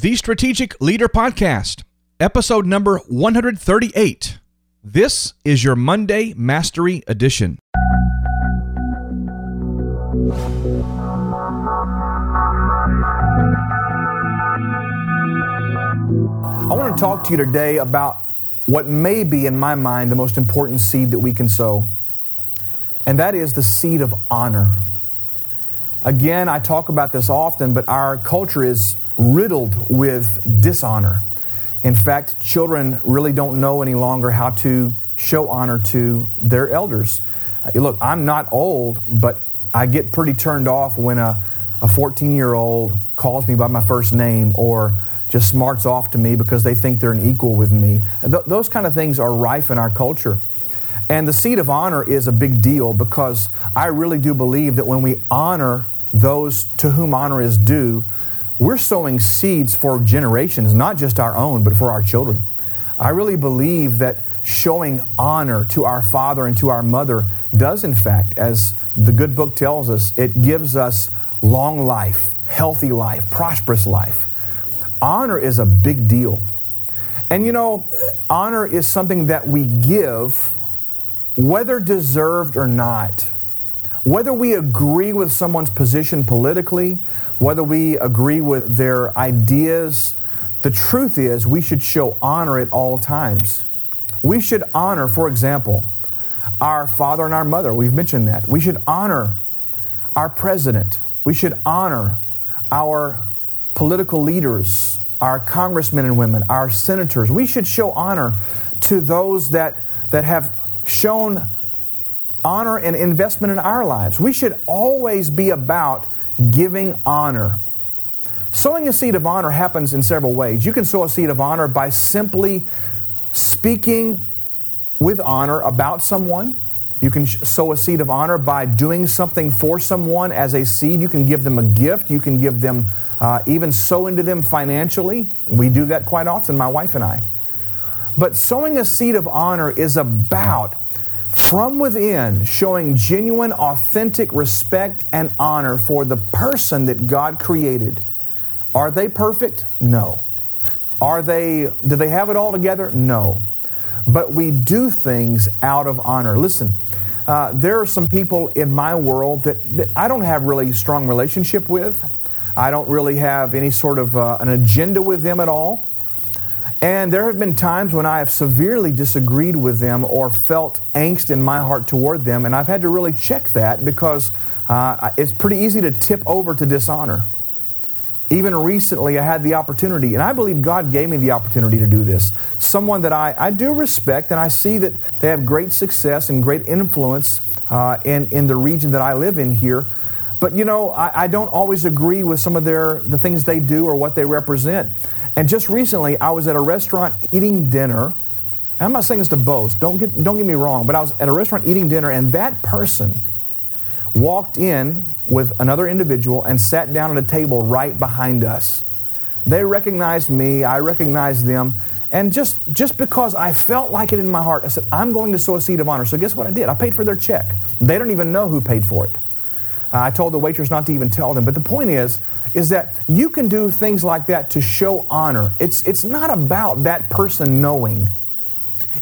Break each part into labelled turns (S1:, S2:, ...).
S1: the Strategic Leader Podcast, episode number 138. This is your Monday Mastery Edition.
S2: I want to talk to you today about what may be, in my mind, the most important seed that we can sow, and that is the seed of honor. Again, I talk about this often, but our culture is riddled with dishonor. In fact, children really don't know any longer how to show honor to their elders. Uh, Look, I'm not old, but I get pretty turned off when a, a 14 year old calls me by my first name or just smarts off to me because they think they're an equal with me. Th- those kind of things are rife in our culture. And the seat of honor is a big deal because I really do believe that when we honor those to whom honor is due, we're sowing seeds for generations, not just our own, but for our children. I really believe that showing honor to our father and to our mother does, in fact, as the good book tells us, it gives us long life, healthy life, prosperous life. Honor is a big deal. And you know, honor is something that we give, whether deserved or not. Whether we agree with someone's position politically, whether we agree with their ideas, the truth is we should show honor at all times. We should honor, for example, our father and our mother. We've mentioned that. We should honor our president. We should honor our political leaders, our congressmen and women, our senators. We should show honor to those that, that have shown honor and investment in our lives. We should always be about giving honor. Sowing a seed of honor happens in several ways. You can sow a seed of honor by simply speaking with honor about someone. You can sow a seed of honor by doing something for someone as a seed. You can give them a gift. You can give them, uh, even sow into them financially. We do that quite often, my wife and I. But sowing a seed of honor is about, from within, showing genuine, authentic respect and honor for the person that God created. Are they perfect? No. Are they, do they have it all together? No. But we do things out of honor. Listen, uh, there are some people in my world that, that, I don't have really strong relationship with. I don't really have any sort of uh, an agenda with them at all. And there have been times when I have severely disagreed with them or felt angst in my heart toward them, and I've had to really check that because uh, it's pretty easy to tip over to dishonor. Even recently, I had the opportunity, and I believe God gave me the opportunity to do this. Someone that I, I do respect, and I see that they have great success and great influence uh, in, in the region that I live in here. But you know, I, I don't always agree with some of their the things they do or what they represent. And just recently, I was at a restaurant eating dinner. And I'm not saying this to boast. Don't get don't get me wrong, but I was at a restaurant eating dinner, and that person walked in with another individual and sat down at a table right behind us. They recognized me, I recognized them, and just, just because I felt like it in my heart, I said, I'm going to sow a seed of honor. So guess what I did? I paid for their check. They don't even know who paid for it. Uh, I told the waitress not to even tell them. But the point is, is that you can do things like that to show honor. It's, it's not about that person knowing.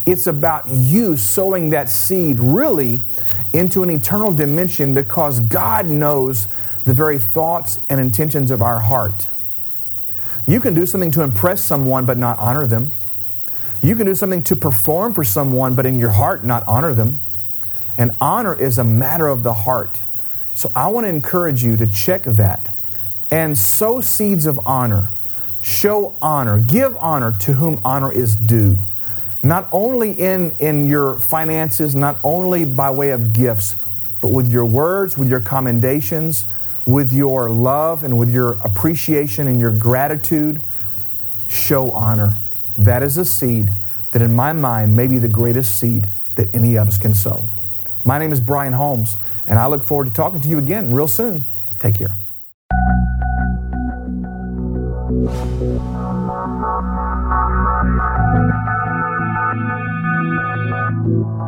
S2: It's about you sowing that seed really into an eternal dimension because God knows the very thoughts and intentions of our heart. You can do something to impress someone but not honor them. You can do something to perform for someone but in your heart not honor them. And honor is a matter of the heart. So I want to encourage you to check that and sow seeds of honor. Show honor. Give honor to whom honor is due not only in, in your finances, not only by way of gifts, but with your words, with your commendations, with your love, and with your appreciation and your gratitude. Show honor. That is a seed that, in my mind, may be the greatest seed that any of us can sow. My name is Brian Holmes, and I look forward to talking to you again real soon. Take care. Thank you.